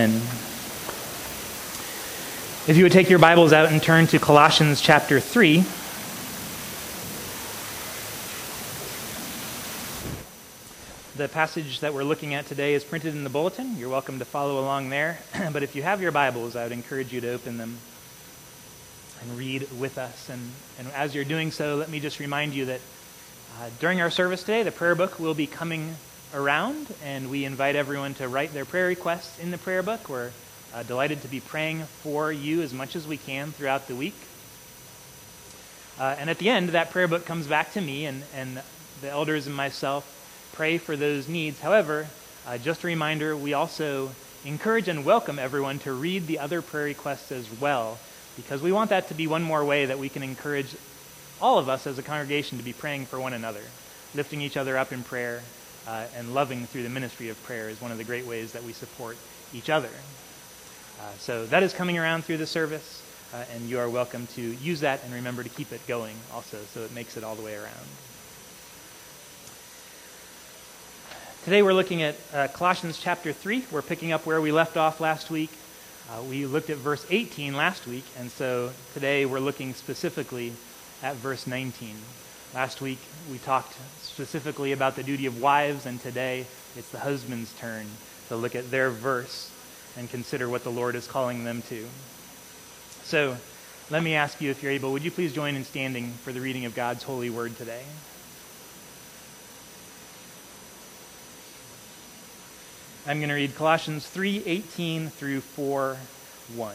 Amen. If you would take your Bibles out and turn to Colossians chapter 3. The passage that we're looking at today is printed in the bulletin. You're welcome to follow along there. but if you have your Bibles, I would encourage you to open them and read with us. And, and as you're doing so, let me just remind you that uh, during our service today, the prayer book will be coming around, and we invite everyone to write their prayer requests in the prayer book. We're uh, delighted to be praying for you as much as we can throughout the week. Uh, and at the end, that prayer book comes back to me, and, and the elders and myself pray for those needs. However, uh, just a reminder, we also encourage and welcome everyone to read the other prayer requests as well, because we want that to be one more way that we can encourage all of us as a congregation to be praying for one another, lifting each other up in prayer, uh, and loving through the ministry of prayer is one of the great ways that we support each other. Uh, so that is coming around through the service, uh, and you are welcome to use that and remember to keep it going also, so it makes it all the way around. Today we're looking at uh, Colossians chapter 3. We're picking up where we left off last week. Uh, we looked at verse 18 last week, and so today we're looking specifically at verse 19. Last week we talked specifically about the duty of wives, and today it's the husband's turn to look at their verse and consider what the Lord is calling them to. So let me ask you, if you're able, would you please join in standing for the reading of God's holy word today? I'm going to read Colossians 3:18 through 4:1.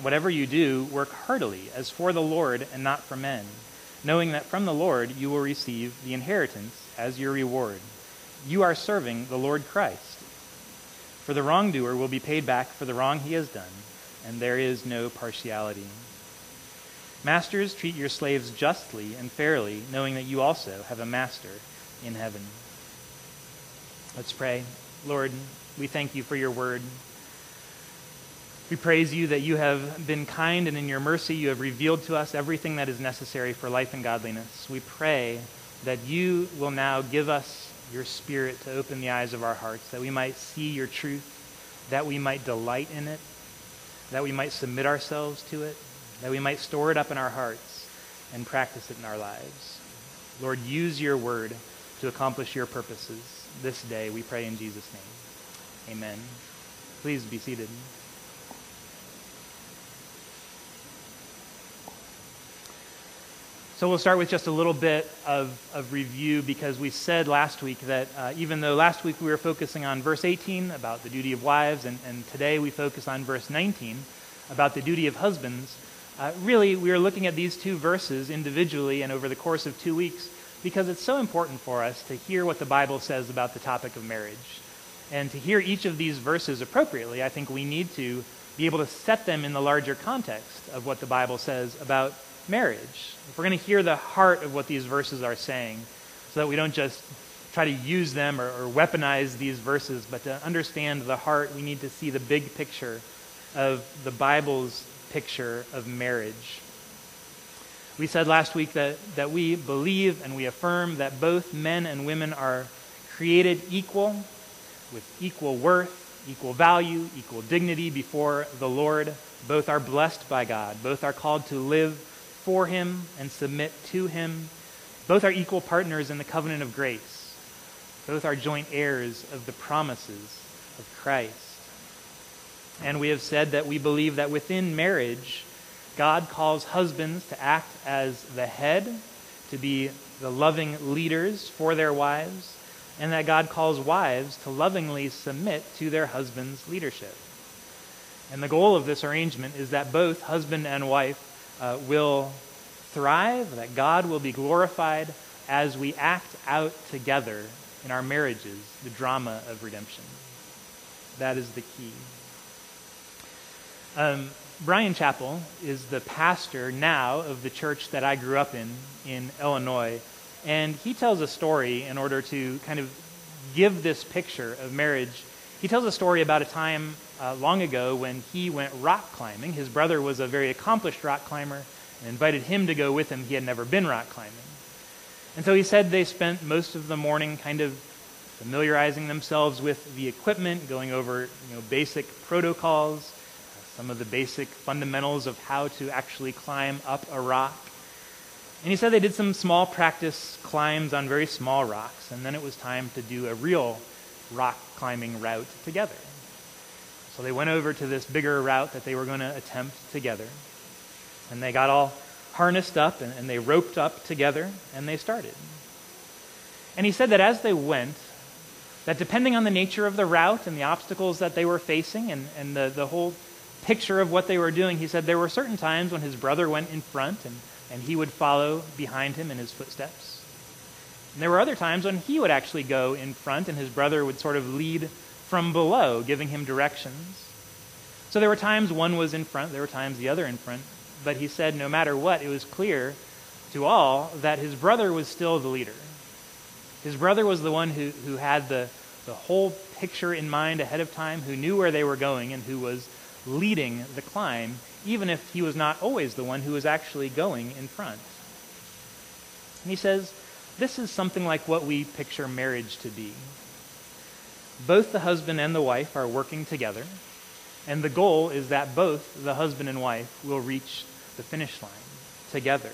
Whatever you do, work heartily, as for the Lord and not for men, knowing that from the Lord you will receive the inheritance as your reward. You are serving the Lord Christ. For the wrongdoer will be paid back for the wrong he has done, and there is no partiality. Masters, treat your slaves justly and fairly, knowing that you also have a master in heaven. Let's pray. Lord, we thank you for your word. We praise you that you have been kind and in your mercy you have revealed to us everything that is necessary for life and godliness. We pray that you will now give us your spirit to open the eyes of our hearts, that we might see your truth, that we might delight in it, that we might submit ourselves to it, that we might store it up in our hearts and practice it in our lives. Lord, use your word to accomplish your purposes this day. We pray in Jesus' name. Amen. Please be seated. So we'll start with just a little bit of, of review because we said last week that uh, even though last week we were focusing on verse 18 about the duty of wives, and, and today we focus on verse 19 about the duty of husbands, uh, really we are looking at these two verses individually and over the course of two weeks because it's so important for us to hear what the Bible says about the topic of marriage. And to hear each of these verses appropriately, I think we need to be able to set them in the larger context of what the Bible says about marriage. If we're going to hear the heart of what these verses are saying, so that we don't just try to use them or, or weaponize these verses, but to understand the heart, we need to see the big picture of the Bible's picture of marriage. We said last week that, that we believe and we affirm that both men and women are created equal, with equal worth, equal value, equal dignity before the Lord. Both are blessed by God. Both are called to live for Him and submit to Him. Both are equal partners in the covenant of grace. Both are joint heirs of the promises of Christ. And we have said that we believe that within marriage, God calls husbands to act as the head, to be the loving leaders for their wives, and that God calls wives to lovingly submit to their husband's leadership. And the goal of this arrangement is that both husband and wife uh, will thrive, that God will be glorified as we act out together in our marriages the drama of redemption. That is the key. Um, Bryan Chapell is the pastor now of the church that I grew up in, in Illinois. And he tells a story in order to kind of give this picture of marriage. He tells a story about a time uh, long ago when he went rock climbing. His brother was a very accomplished rock climber and invited him to go with him. He had never been rock climbing. And so he said they spent most of the morning kind of familiarizing themselves with the equipment, going over you know, basic protocols, some of the basic fundamentals of how to actually climb up a rock. And he said they did some small practice climbs on very small rocks, and then it was time to do a real rock climbing route together. So they went over to this bigger route that they were going to attempt together. And they got all harnessed up and, and, they roped up together and they started. And he said that as they went, that depending on the nature of the route and the obstacles that they were facing and, and the, the whole picture of what they were doing, he said there were certain times when his brother went in front and, and he would follow behind him in his footsteps. And there were other times when he would actually go in front and his brother would sort of lead from below, giving him directions. So there were times one was in front, there were times the other in front, but he said no matter what, it was clear to all that his brother was still the leader. His brother was the one who, who had the, the whole picture in mind ahead of time, who knew where they were going, and who was leading the climb, even if he was not always the one who was actually going in front. And he says, This is something like what we picture marriage to be. Both the husband and the wife are working together, and the goal is that both the husband and wife will reach the finish line together.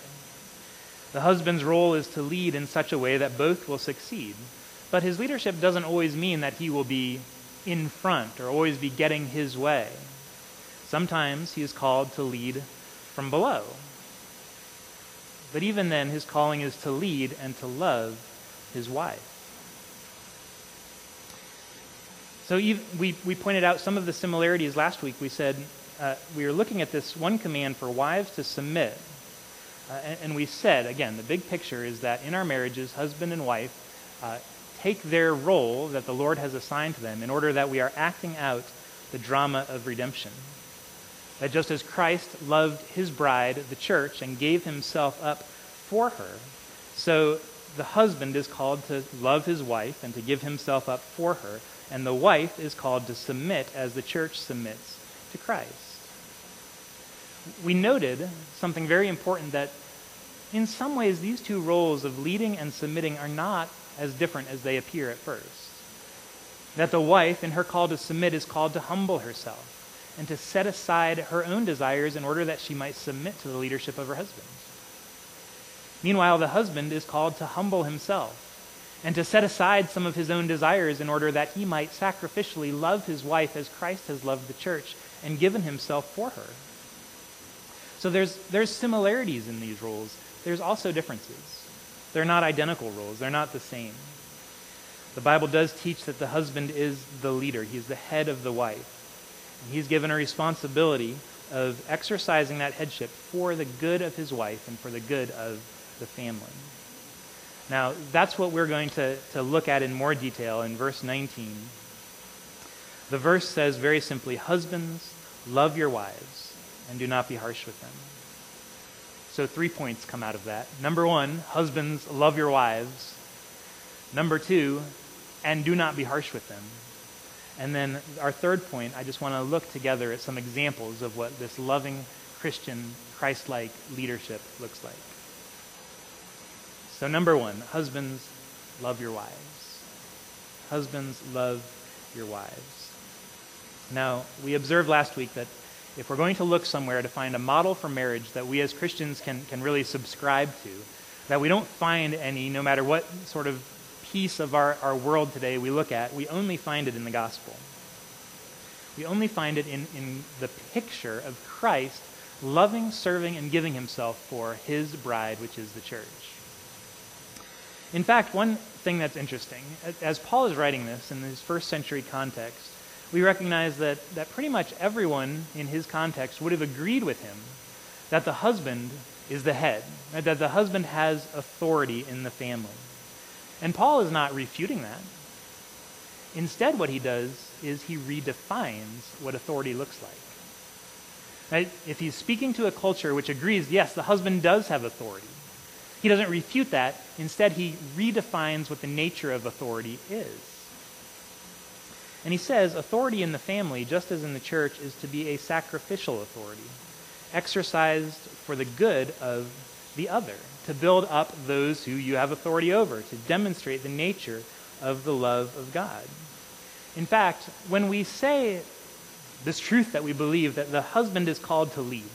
The husband's role is to lead in such a way that both will succeed. But his leadership doesn't always mean that he will be in front or always be getting his way. Sometimes he is called to lead from below. But even then, his calling is to lead and to love his wife. So we, we pointed out some of the similarities last week. We said uh, we were looking at this one command for wives to submit. Uh, and, and, we said, again, the big picture is that in our marriages, husband and wife uh, take their role that the Lord has assigned to them in order that we are acting out the drama of redemption. That just as Christ loved his bride, the church, and gave himself up for her, so the husband is called to love his wife and to give himself up for her, and the wife is called to submit as the church submits to Christ. We noted something very important that in some ways these two roles of leading and submitting are not as different as they appear at first. That the wife, in her call to submit, is called to humble herself and to set aside her own desires in order that she might submit to the leadership of her husband. Meanwhile, the husband is called to humble himself and to set aside some of his own desires in order that he might sacrificially love his wife as Christ has loved the church and given himself for her. So there's, there's similarities in these roles. There's also differences. They're not identical roles, they're not the same. The Bible does teach that the husband is the leader, he's the head of the wife. And He's given a responsibility of exercising that headship for the good of his wife and for the good of the family. Now, that's what we're going to, to look at in more detail in verse 19. The verse says very simply Husbands, love your wives and do not be harsh with them. So, three points come out of that. Number one, husbands, love your wives. Number two, and do not be harsh with them. And then our third point, I just want to look together at some examples of what this loving Christian, Christ like leadership looks like. So, number one, husbands, love your wives. Husbands, love your wives. Now, we observed last week that if we're going to look somewhere to find a model for marriage that we as Christians can, can really subscribe to, that we don't find any, no matter what sort of piece of our, our world today we look at, we only find it in the gospel. We only find it in, in the picture of Christ loving, serving, and giving himself for his bride, which is the church. In fact, one thing that's interesting, as Paul is writing this in his first century context, we recognize that, that pretty much everyone in his context would have agreed with him that the husband is the head, that the husband has authority in the family. And Paul is not refuting that. Instead, what he does is he redefines what authority looks like. Right? If he's speaking to a culture which agrees, yes, the husband does have authority, he doesn't refute that. Instead, he redefines what the nature of authority is. And he says authority in the family, just as in the church, is to be a sacrificial authority, exercised for the good of the other, to build up those who you have authority over, to demonstrate the nature of the love of God. In fact, when we say this truth that we believe that the husband is called to lead,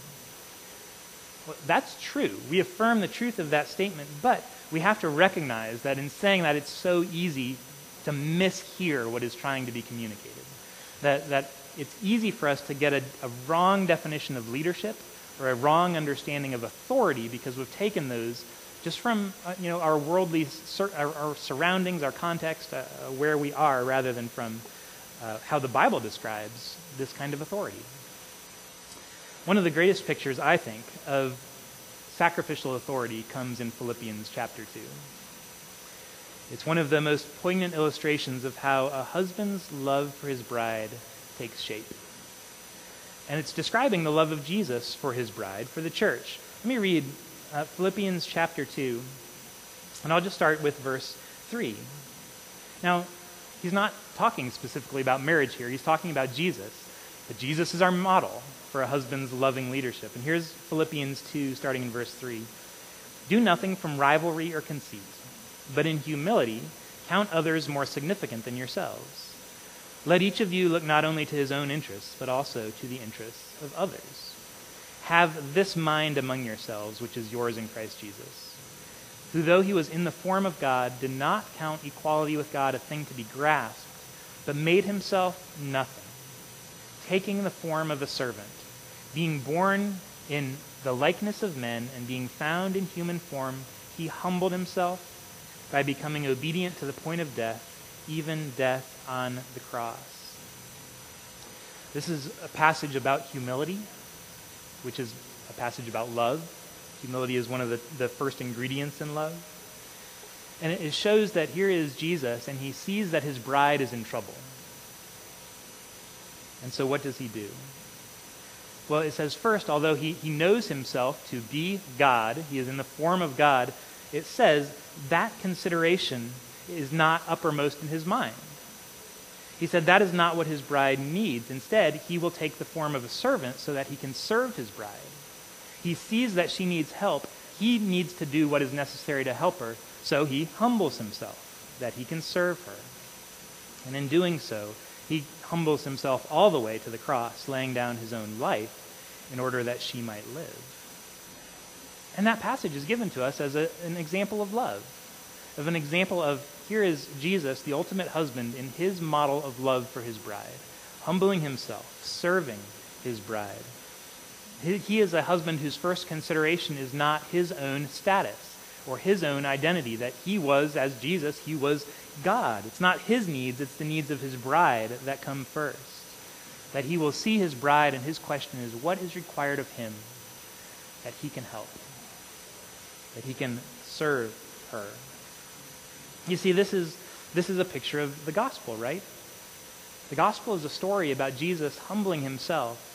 well, that's true. We affirm the truth of that statement, but we have to recognize that in saying that, it's so easy to mishear what is trying to be communicated. That, that it's easy for us to get a, a wrong definition of leadership or a wrong understanding of authority because we've taken those just from uh, you know our worldly sur- our, our, surroundings, our context, uh, where we are, rather than from uh, how the Bible describes this kind of authority. One of the greatest pictures, I think, of sacrificial authority comes in Philippians chapter 2. It's one of the most poignant illustrations of how a husband's love for his bride takes shape. And it's describing the love of Jesus for his bride, for the church. Let me read uh, Philippians chapter 2, and I'll just start with verse 3. Now, he's not talking specifically about marriage here, he's talking about Jesus. But Jesus is our model for a husband's loving leadership. And here's Philippians 2, starting in verse 3. Do nothing from rivalry or conceit, but in humility count others more significant than yourselves. Let each of you look not only to his own interests, but also to the interests of others. Have this mind among yourselves, which is yours in Christ Jesus, who, though he was in the form of God, did not count equality with God a thing to be grasped, but made himself nothing, taking the form of a servant being born in the likeness of men and being found in human form, he humbled himself by becoming obedient to the point of death, even death on the cross. This is a passage about humility, which is a passage about love. Humility is one of the, the first ingredients in love. And it shows that here is Jesus, and he sees that his bride is in trouble. And so, what does he do? Well, it says first, although he, he knows himself to be God, he is in the form of God, it says that consideration is not uppermost in his mind. He said that is not what his bride needs. Instead, he will take the form of a servant so that he can serve his bride. He sees that she needs help. He needs to do what is necessary to help her, so he humbles himself that he can serve her. And in doing so, he humbles himself all the way to the cross, laying down his own life in order that she might live. And that passage is given to us as a, an example of love, of an example of here is Jesus, the ultimate husband, in his model of love for his bride, humbling himself, serving his bride. He, he is a husband whose first consideration is not his own status or his own identity, that he was, as Jesus, he was God. It's not his needs, it's the needs of his bride that come first. That he will see his bride, and his question is what is required of him that he can help, that he can serve her. You see, this is, this is a picture of the gospel, right? The gospel is a story about Jesus humbling himself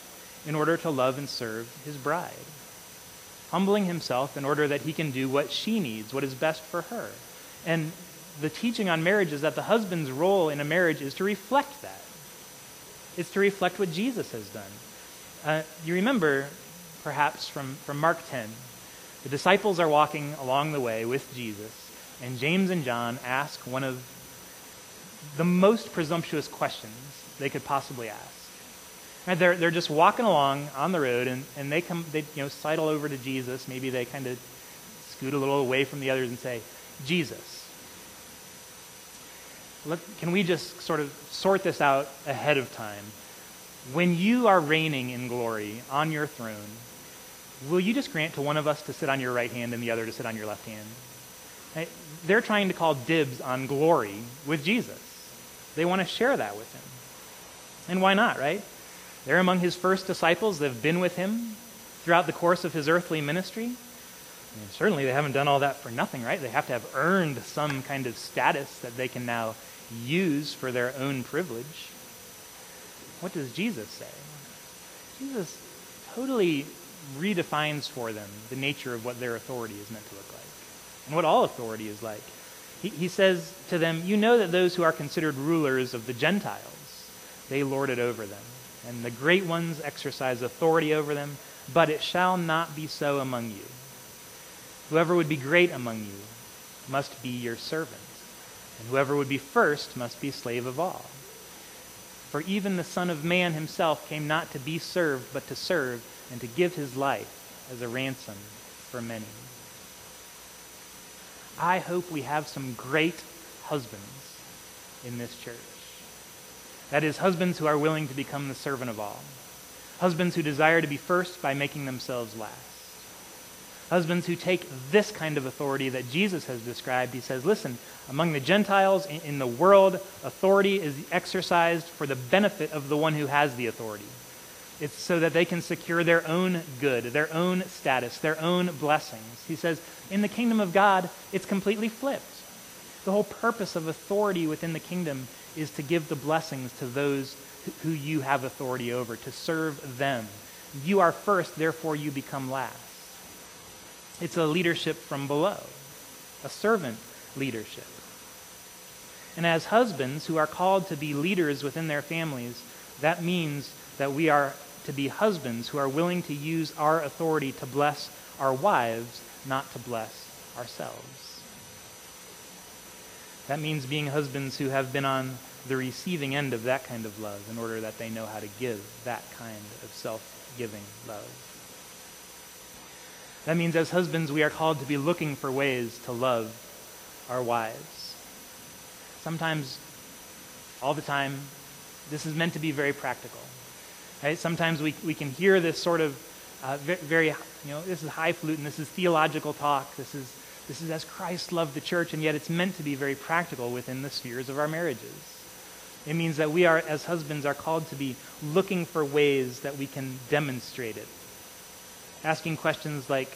in order to love and serve his bride. Humbling himself in order that he can do what she needs, what is best for her. And the teaching on marriage is that the husband's role in a marriage is to reflect that. It's to reflect what Jesus has done. Uh, you remember, perhaps, from, from Mark 10, the disciples are walking along the way with Jesus, and James and John ask one of the most presumptuous questions they could possibly ask. Right, they're, they're just walking along on the road, and, and they come, they you know, sidle over to Jesus. Maybe they kind of scoot a little away from the others and say, Jesus, let, can we just sort of sort this out ahead of time? When you are reigning in glory on your throne, will you just grant to one of us to sit on your right hand and the other to sit on your left hand? They're trying to call dibs on glory with Jesus. They want to share that with him. And why not, right? They're among his first disciples. They've been with him throughout the course of his earthly ministry. I mean, certainly, they haven't done all that for nothing, right? They have to have earned some kind of status that they can now use for their own privilege. What does Jesus say? Jesus totally redefines for them the nature of what their authority is meant to look like and what all authority is like. He, he says to them, You know that those who are considered rulers of the Gentiles, they lord it over them, and the great ones exercise authority over them, but it shall not be so among you. Whoever would be great among you must be your servant, and whoever would be first must be slave of all. For even the Son of Man himself came not to be served, but to serve, and to give his life as a ransom for many. I hope we have some great husbands in this church. That is, husbands who are willing to become the servant of all. Husbands who desire to be first by making themselves last. Husbands who take this kind of authority that Jesus has described. He says, listen, among the Gentiles in the world, authority is exercised for the benefit of the one who has the authority. It's so that they can secure their own good, their own status, their own blessings. He says, in the kingdom of God, it's completely flipped. The whole purpose of authority within the kingdom is to give the blessings to those who you have authority over, to serve them. You are first, therefore you become last. It's a leadership from below, a servant leadership. And as husbands who are called to be leaders within their families, that means that we are to be husbands who are willing to use our authority to bless our wives, not to bless ourselves. That means being husbands who have been on the receiving end of that kind of love in order that they know how to give that kind of self giving love. That means as husbands, we are called to be looking for ways to love our wives. Sometimes, all the time, this is meant to be very practical. Right? Sometimes we, we can hear this sort of uh, very, you know, this is highfalutin, this is theological talk, this is, this is as Christ loved the church, and yet it's meant to be very practical within the spheres of our marriages. It means that we are, as husbands, are called to be looking for ways that we can demonstrate it. Asking questions like,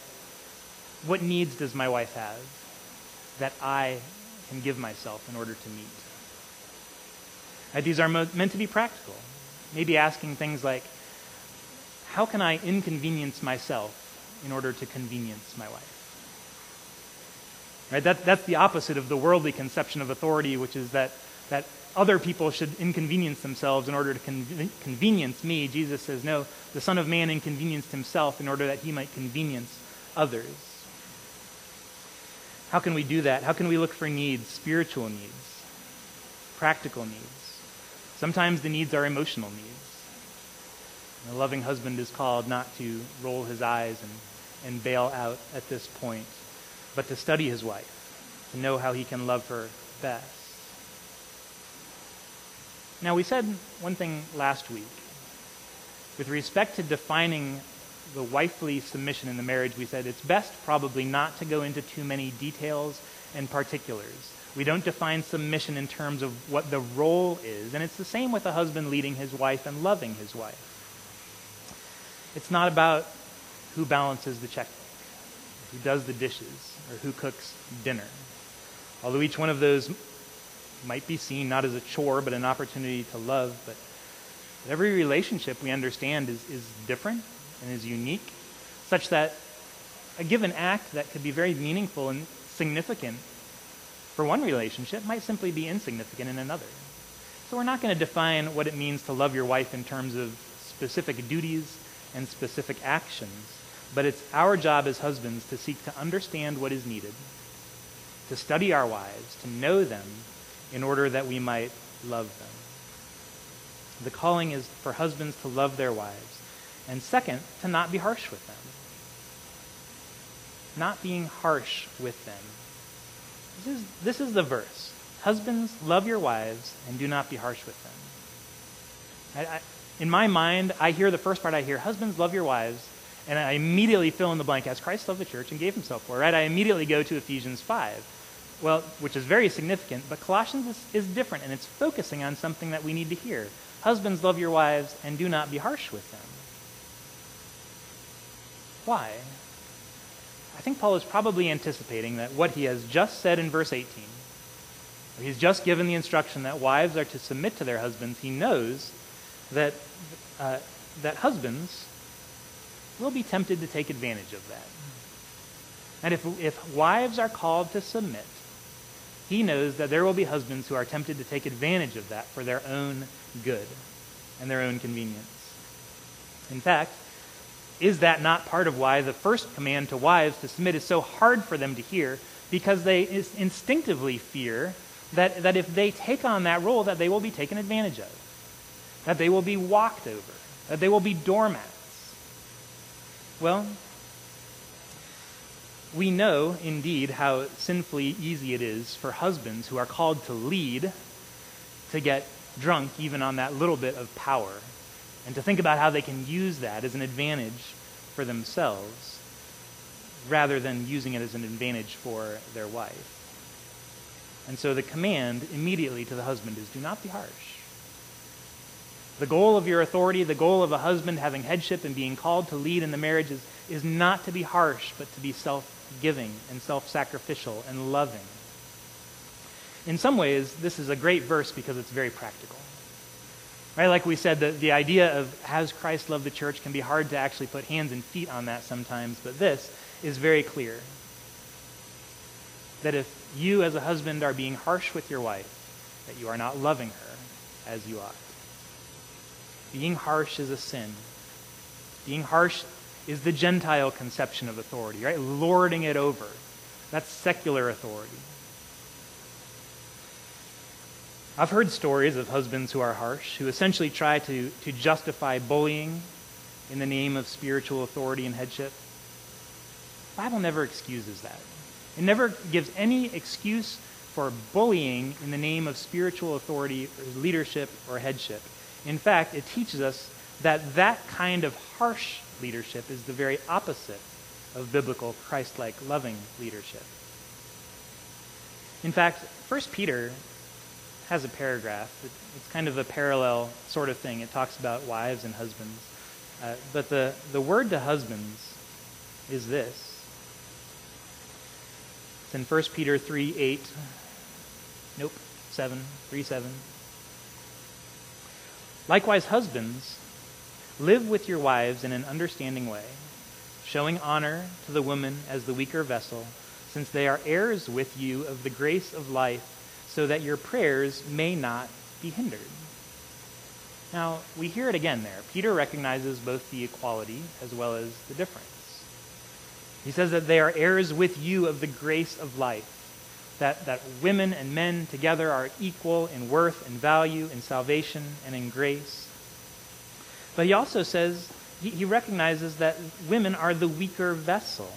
what needs does my wife have that I can give myself in order to meet? Right, these are mo- meant to be practical. Maybe asking things like, how can I inconvenience myself in order to convenience my wife? Right? That, that's the opposite of the worldly conception of authority, which is that, that other people should inconvenience themselves in order to con- convenience me. Jesus says, no, the Son of Man inconvenienced himself in order that he might convenience others. How can we do that? How can we look for needs, spiritual needs, practical needs? Sometimes the needs are emotional needs. A loving husband is called not to roll his eyes and, and bail out at this point, but to study his wife, to know how he can love her best. Now, we said one thing last week. With respect to defining the wifely submission in the marriage, we said it's best probably not to go into too many details and particulars. We don't define submission in terms of what the role is. And it's the same with a husband leading his wife and loving his wife. It's not about who balances the checkbook, who does the dishes, or who cooks dinner. Although each one of those might be seen not as a chore, but an opportunity to love. But every relationship we understand is, is different and is unique, such that a given act that could be very meaningful and significant for one relationship might simply be insignificant in another. So we're not going to define what it means to love your wife in terms of specific duties and specific actions, but it's our job as husbands to seek to understand what is needed, to study our wives, to know them, in order that we might love them. The calling is for husbands to love their wives, and second, to not be harsh with them. Not being harsh with them this is, this is the verse. Husbands, love your wives and do not be harsh with them. I, I, in my mind, I hear the first part I hear, husbands, love your wives, and I immediately fill in the blank as Christ loved the church and gave himself for, right? I immediately go to Ephesians 5. Well, which is very significant, but Colossians is, is different, and it's focusing on something that we need to hear. Husbands, love your wives and do not be harsh with them. Why? I think Paul is probably anticipating that what he has just said in verse 18, where he's just given the instruction that wives are to submit to their husbands, he knows that, uh, that husbands will be tempted to take advantage of that. And if, if wives are called to submit, he knows that there will be husbands who are tempted to take advantage of that for their own good and their own convenience. In fact, is that not part of why the first command to wives to submit is so hard for them to hear? Because they instinctively fear that, that if they take on that role, that they will be taken advantage of, that they will be walked over, that they will be doormats. Well, we know indeed how sinfully easy it is for husbands who are called to lead to get drunk even on that little bit of power and to think about how they can use that as an advantage for themselves rather than using it as an advantage for their wife. And so the command immediately to the husband is do not be harsh. The goal of your authority, the goal of a husband having headship and being called to lead in the marriage is, is not to be harsh, but to be self giving and self sacrificial and loving. In some ways, this is a great verse because it's very practical. Right? Like we said, the, the idea of has Christ loved the church can be hard to actually put hands and feet on that sometimes, but this is very clear. That if you as a husband are being harsh with your wife, that you are not loving her as you ought. Being harsh is a sin. Being harsh is the Gentile conception of authority, right? Lording it over. That's secular authority. I've heard stories of husbands who are harsh, who essentially try to, to justify bullying in the name of spiritual authority and headship. The Bible never excuses that. It never gives any excuse for bullying in the name of spiritual authority or leadership or headship. In fact, it teaches us that that kind of harsh leadership is the very opposite of biblical Christ-like loving leadership. In fact, 1 Peter has a paragraph. It's kind of a parallel sort of thing. It talks about wives and husbands. Uh, but the, the word to husbands is this. It's in 1 Peter 3 8. Nope, 7, 3 7. Likewise, husbands, live with your wives in an understanding way, showing honor to the woman as the weaker vessel, since they are heirs with you of the grace of life so that your prayers may not be hindered. Now, we hear it again there. Peter recognizes both the equality as well as the difference. He says that they are heirs with you of the grace of life, that, that women and men together are equal in worth and value, in salvation and in grace. But he also says, he, he recognizes that women are the weaker vessel.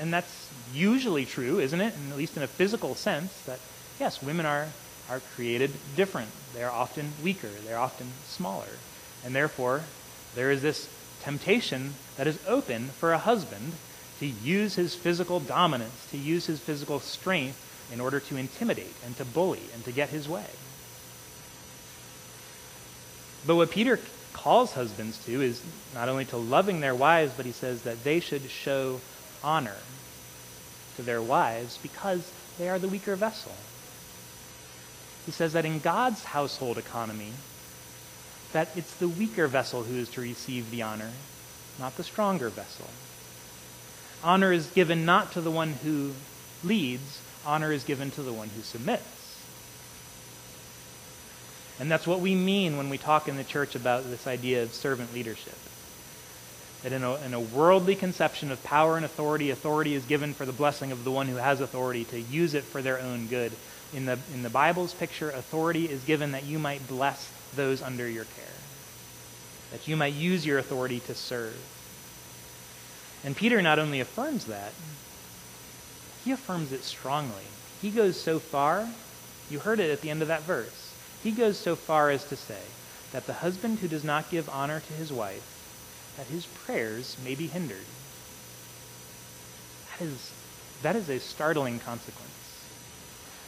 And that's usually true, isn't it? And at least in a physical sense, that yes, women are, are created different. They are often weaker, they're often smaller. And therefore, there is this temptation that is open for a husband to use his physical dominance, to use his physical strength in order to intimidate and to bully and to get his way. But what Peter calls husbands to is not only to loving their wives, but he says that they should show honor to their wives because they are the weaker vessel. He says that in God's household economy, that it's the weaker vessel who is to receive the honor, not the stronger vessel. Honor is given not to the one who leads, honor is given to the one who submits. And that's what we mean when we talk in the church about this idea of servant leadership. That in a, in a worldly conception of power and authority, authority is given for the blessing of the one who has authority to use it for their own good in the, in the Bible's picture, authority is given that you might bless those under your care, that you might use your authority to serve. And Peter not only affirms that, he affirms it strongly. He goes so far, you heard it at the end of that verse, he goes so far as to say that the husband who does not give honor to his wife, that his prayers may be hindered. That is, that is a startling consequence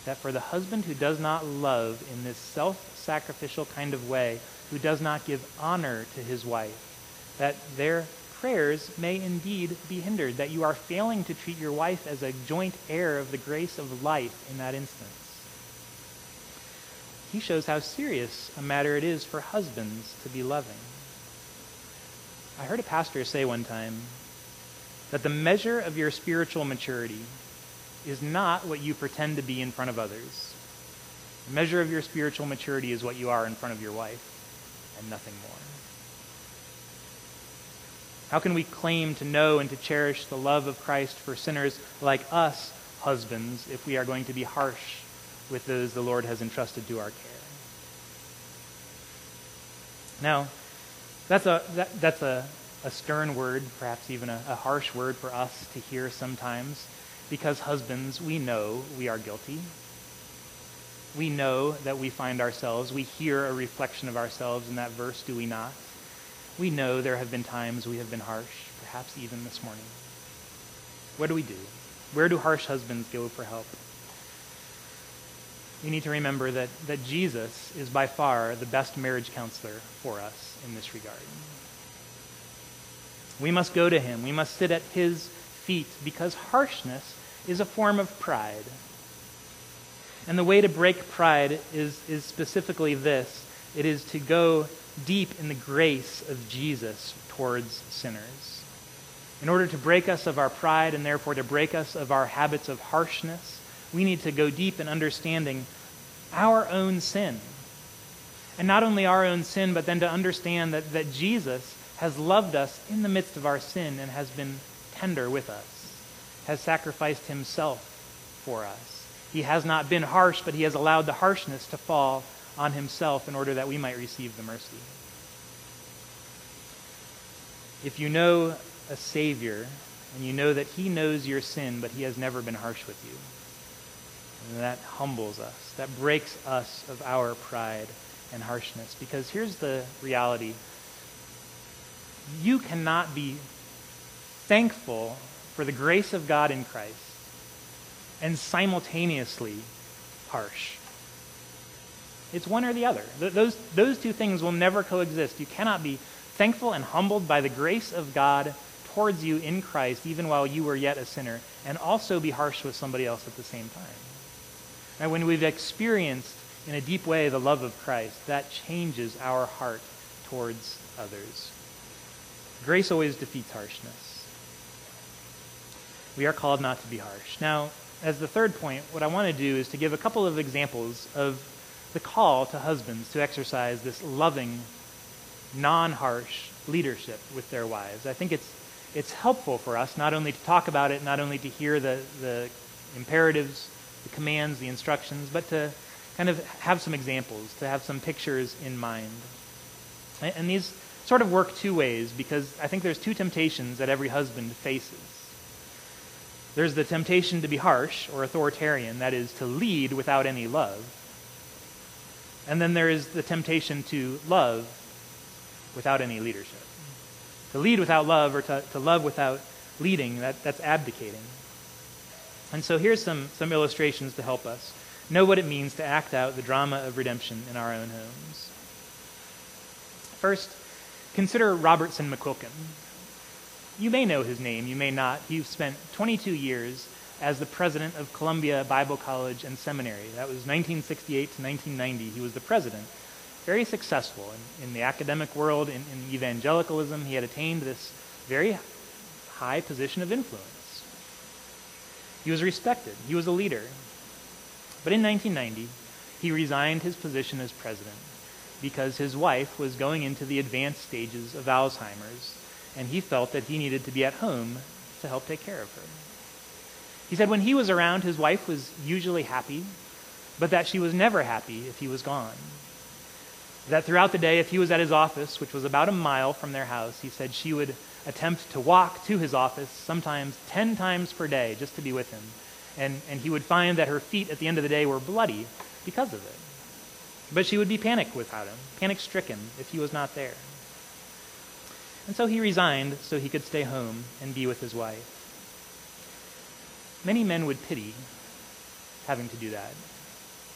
that for the husband who does not love in this self sacrificial kind of way, who does not give honor to his wife, that their prayers may indeed be hindered, that you are failing to treat your wife as a joint heir of the grace of life in that instance. He shows how serious a matter it is for husbands to be loving. I heard a pastor say one time that the measure of your spiritual maturity is not what you pretend to be in front of others. The measure of your spiritual maturity is what you are in front of your wife and nothing more. How can we claim to know and to cherish the love of Christ for sinners like us, husbands, if we are going to be harsh with those the Lord has entrusted to our care? Now, that's a, that, that's a, a stern word, perhaps even a, a harsh word for us to hear sometimes, because husbands, we know we are guilty. We know that we find ourselves, we hear a reflection of ourselves in that verse, do we not? We know there have been times we have been harsh, perhaps even this morning. What do we do? Where do harsh husbands go for help? We need to remember that, that Jesus is by far the best marriage counselor for us in this regard. We must go to him. We must sit at his feet because harshness is a form of pride. And the way to break pride is, is specifically this it is to go deep in the grace of Jesus towards sinners. In order to break us of our pride and therefore to break us of our habits of harshness, we need to go deep in understanding our own sin. And not only our own sin, but then to understand that, that Jesus has loved us in the midst of our sin and has been tender with us, has sacrificed himself for us. He has not been harsh, but he has allowed the harshness to fall on himself in order that we might receive the mercy. If you know a Savior and you know that he knows your sin, but he has never been harsh with you, and that humbles us, that breaks us of our pride and harshness. Because here's the reality you cannot be thankful for the grace of God in Christ and simultaneously harsh. It's one or the other. Th- those, those two things will never coexist. You cannot be thankful and humbled by the grace of God towards you in Christ, even while you were yet a sinner, and also be harsh with somebody else at the same time. And when we've experienced in a deep way the love of Christ, that changes our heart towards others. Grace always defeats harshness. We are called not to be harsh. Now, as the third point, what I want to do is to give a couple of examples of the call to husbands to exercise this loving, non harsh leadership with their wives. I think it's, it's helpful for us not only to talk about it, not only to hear the, the imperatives, the commands, the instructions, but to kind of have some examples, to have some pictures in mind. And, and these sort of work two ways because I think there's two temptations that every husband faces. There's the temptation to be harsh or authoritarian, that is, to lead without any love. And then there is the temptation to love without any leadership. To lead without love or to, to love without leading, that, that's abdicating. And so here's some, some illustrations to help us know what it means to act out the drama of redemption in our own homes. First, consider Robertson McQuilkin. You may know his name, you may not. He spent 22 years as the president of Columbia Bible College and Seminary. That was 1968 to 1990. He was the president. Very successful in, in the academic world, in, in evangelicalism. He had attained this very high position of influence. He was respected, he was a leader. But in 1990, he resigned his position as president because his wife was going into the advanced stages of Alzheimer's, and he felt that he needed to be at home to help take care of her. He said when he was around, his wife was usually happy, but that she was never happy if he was gone. That throughout the day, if he was at his office, which was about a mile from their house, he said she would attempt to walk to his office sometimes 10 times per day just to be with him. And, and he would find that her feet at the end of the day were bloody because of it. But she would be panicked without him, panic stricken if he was not there. And so he resigned so he could stay home and be with his wife. Many men would pity having to do that.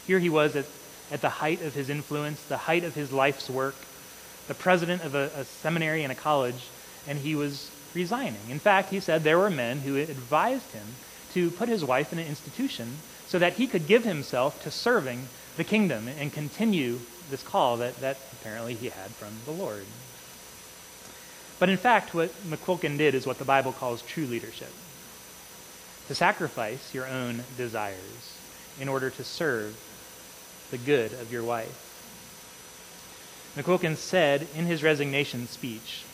Here he was at, at the height of his influence, the height of his life's work, the president of a, a seminary and a college, and he was resigning. In fact, he said there were men who advised him to put his wife in an institution so that he could give himself to serving the kingdom and continue this call that, that apparently he had from the Lord. But in fact, what McQuilkin did is what the Bible calls true leadership to sacrifice your own desires in order to serve the good of your wife. McQuilkin said in his resignation speech,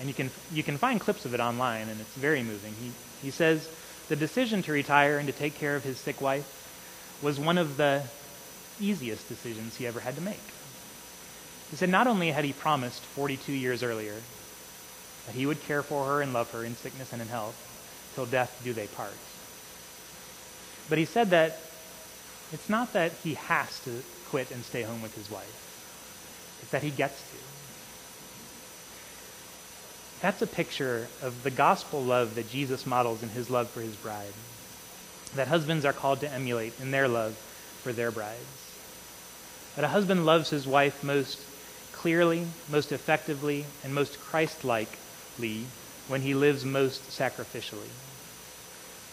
and you can, you can find clips of it online, and it's very moving. He, he says, The decision to retire and to take care of his sick wife was one of the easiest decisions he ever had to make. He said, Not only had he promised 42 years earlier that he would care for her and love her in sickness and in health, till death do they part. But he said that it's not that he has to quit and stay home with his wife. It's that he gets to. That's a picture of the gospel love that Jesus models in his love for his bride, that husbands are called to emulate in their love for their brides. That a husband loves his wife most clearly, most effectively, and most Christ likely when he lives most sacrificially.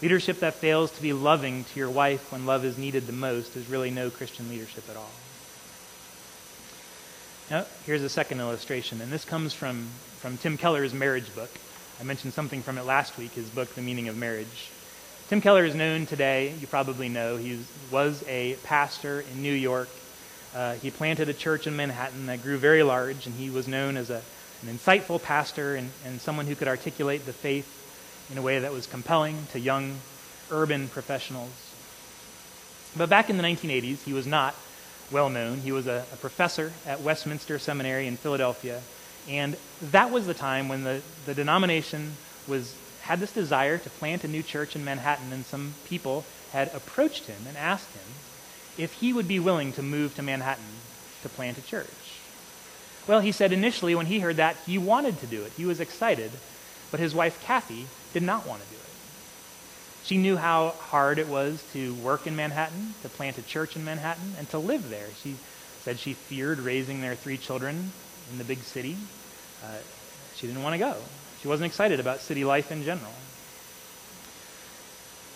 Leadership that fails to be loving to your wife when love is needed the most is really no Christian leadership at all. Now, here's a second illustration, and this comes from, from Tim Keller's marriage book. I mentioned something from it last week, his book, The Meaning of Marriage. Tim Keller is known today, you probably know, he was a pastor in New York. Uh, he planted a church in Manhattan that grew very large, and he was known as a, an insightful pastor and, and someone who could articulate the faith in a way that was compelling to young urban professionals. But back in the 1980s, he was not well known. He was a, a, professor at Westminster Seminary in Philadelphia. And that was the time when the, the denomination was, had this desire to plant a new church in Manhattan, and some people had approached him and asked him if he would be willing to move to Manhattan to plant a church. Well, he said initially when he heard that, he wanted to do it. He was excited. But his wife, Kathy, did not want to do it. She knew how hard it was to work in Manhattan, to plant a church in Manhattan, and to live there. She said she feared raising their three children in the big city. Uh, she didn't want to go. She wasn't excited about city life in general.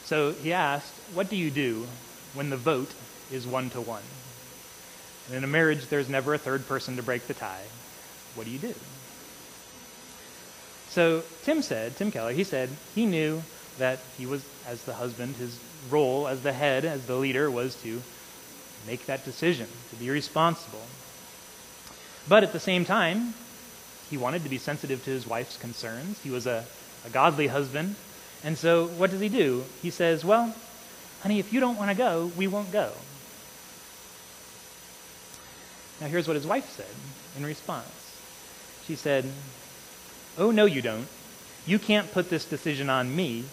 So he asked, What do you do when the vote is one to one? And in a marriage, there's never a third person to break the tie. What do you do? So Tim said, Tim Keller, he said he knew that he was, as the husband, his role as the head, as the leader, was to make that decision, to be responsible. But at the same time, he wanted to be sensitive to his wife's concerns. He was a, a godly husband. And so what does he do? He says, Well, honey, if you don't want to go, we won't go. Now, here's what his wife said in response. She said, Oh, no, you don't. You can't put this decision on me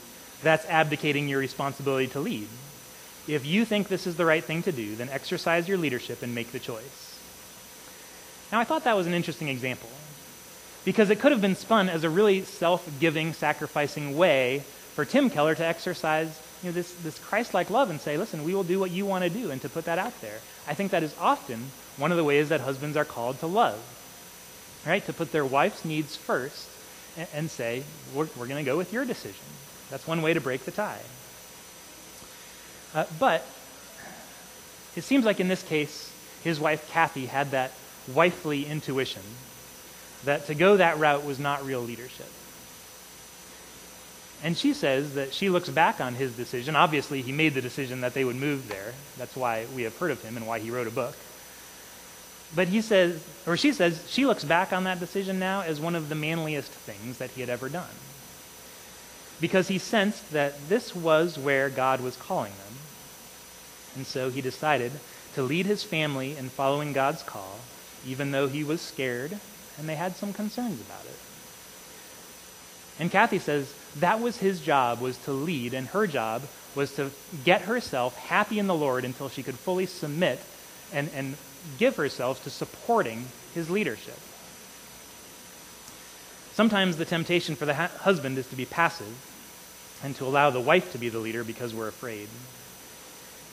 that's abdicating your responsibility to lead. If you think this is the right thing to do, then exercise your leadership and make the choice. Now, I thought that was an interesting example because it could have been spun as a really self giving, sacrificing way for Tim Keller to exercise you know, this, this Christ like love and say, listen, we will do what you want to do, and to put that out there. I think that is often one of the ways that husbands are called to love, right? To put their wife's needs first and, and say, we're, we're going to go with your decision. That's one way to break the tie. Uh, but it seems like in this case, his wife Kathy had that wifely intuition that to go that route was not real leadership. And she says that she looks back on his decision. Obviously, he made the decision that they would move there. That's why we have heard of him and why he wrote a book. But he says, or she says, she looks back on that decision now as one of the manliest things that he had ever done because he sensed that this was where God was calling them. And so he decided to lead his family in following God's call, even though he was scared and they had some concerns about it. And Kathy says that was his job was to lead and her job was to get herself happy in the Lord until she could fully submit and, and give herself to supporting his leadership. Sometimes the temptation for the ha- husband is to be passive and to allow the wife to be the leader because we're afraid.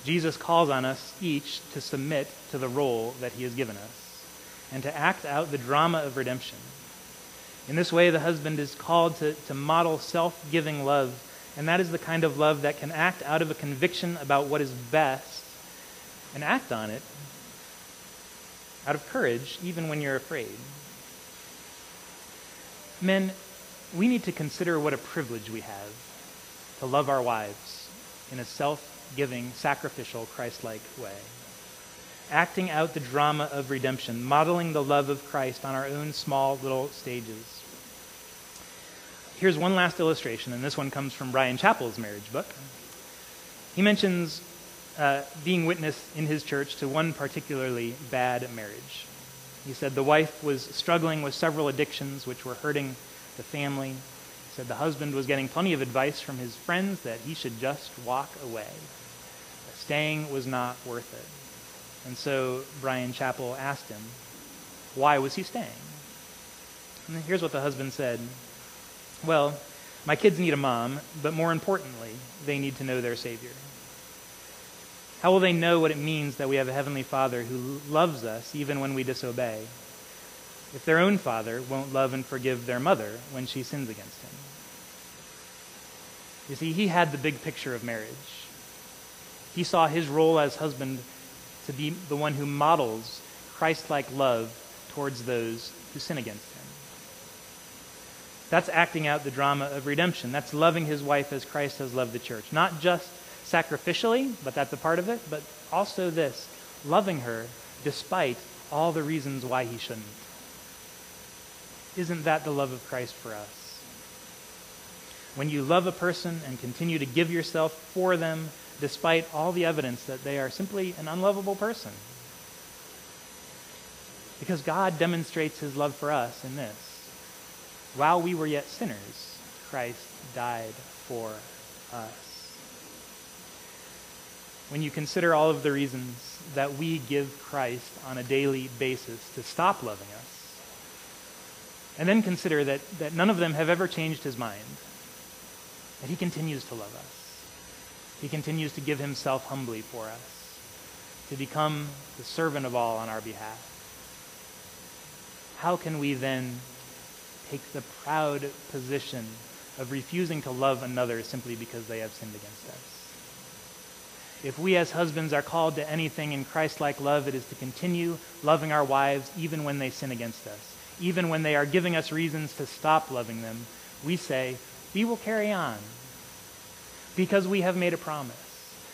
Jesus calls on us each to submit to the role that he has given us and to act out the drama of redemption. In this way, the husband is called to, to model self giving love, and that is the kind of love that can act out of a conviction about what is best and act on it out of courage, even when you're afraid. Men, we need to consider what a privilege we have to love our wives in a self giving, sacrificial, Christ like way. Acting out the drama of redemption, modeling the love of Christ on our own small little stages. Here's one last illustration, and this one comes from Bryan Chapell's marriage book. He mentions uh, being witness in his church to one particularly bad marriage. He said the wife was struggling with several addictions which were hurting the family. He said the husband was getting plenty of advice from his friends that he should just walk away. Staying was not worth it. And so Bryan Chapell asked him, why was he staying? And here's what the husband said Well, my kids need a mom, but more importantly, they need to know their Savior. How will they know what it means that we have a Heavenly Father who loves us even when we disobey, if their own father won't love and forgive their mother when she sins against him? You see, he had the big picture of marriage. He saw his role as husband to be the one who models Christ like love towards those who sin against him. That's acting out the drama of redemption. That's loving his wife as Christ has loved the church. Not just sacrificially, but that's a part of it, but also this loving her despite all the reasons why he shouldn't. Isn't that the love of Christ for us? When you love a person and continue to give yourself for them despite all the evidence that they are simply an unlovable person. Because God demonstrates his love for us in this. While we were yet sinners, Christ died for us when you consider all of the reasons that we give Christ on a daily basis to stop loving us, and then consider that, that none of them have ever changed his mind, that he continues to love us. He continues to give himself humbly for us, to become the servant of all on our behalf. How can we then take the proud position of refusing to love another simply because they have sinned against us? If we as husbands are called to anything in Christ like love, it is to continue loving our wives even when they sin against us. Even when they are giving us reasons to stop loving them, we say, We will carry on because we have made a promise.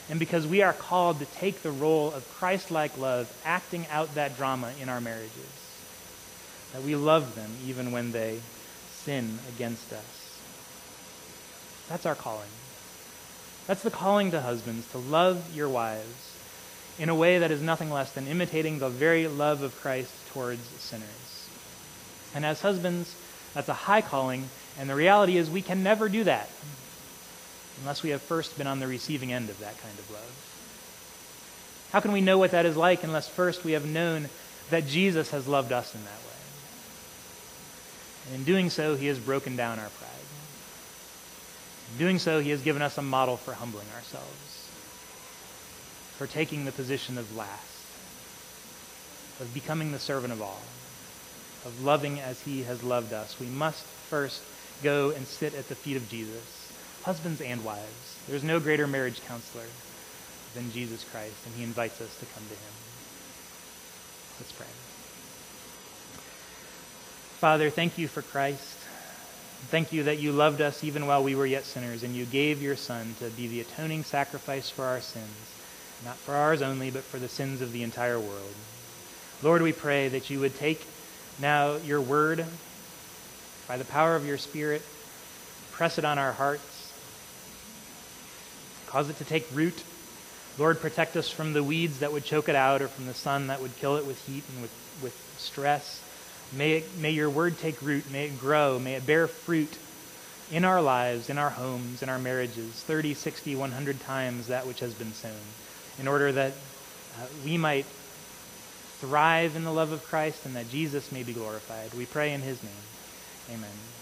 And because we are called to take the role of Christ like love, acting out that drama in our marriages. That we love them even when they sin against us. That's our calling. That's the calling to husbands, to love your wives in a way that is nothing less than imitating the very love of Christ towards sinners. And as husbands, that's a high calling, and the reality is we can never do that unless we have first been on the receiving end of that kind of love. How can we know what that is like unless first we have known that Jesus has loved us in that way? And in doing so, he has broken down our pride. In doing so, he has given us a model for humbling ourselves, for taking the position of last, of becoming the servant of all, of loving as he has loved us. We must first go and sit at the feet of Jesus, husbands and wives. There's no greater marriage counselor than Jesus Christ, and he invites us to come to him. Let's pray. Father, thank you for Christ. Thank you that you loved us even while we were yet sinners, and you gave your Son to be the atoning sacrifice for our sins, not for ours only, but for the sins of the entire world. Lord, we pray that you would take now your word by the power of your Spirit, press it on our hearts, cause it to take root. Lord, protect us from the weeds that would choke it out or from the sun that would kill it with heat and with, with stress. May, it, may your word take root. May it grow. May it bear fruit in our lives, in our homes, in our marriages, 30, 60, 100 times that which has been sown, in order that uh, we might thrive in the love of Christ and that Jesus may be glorified. We pray in his name. Amen.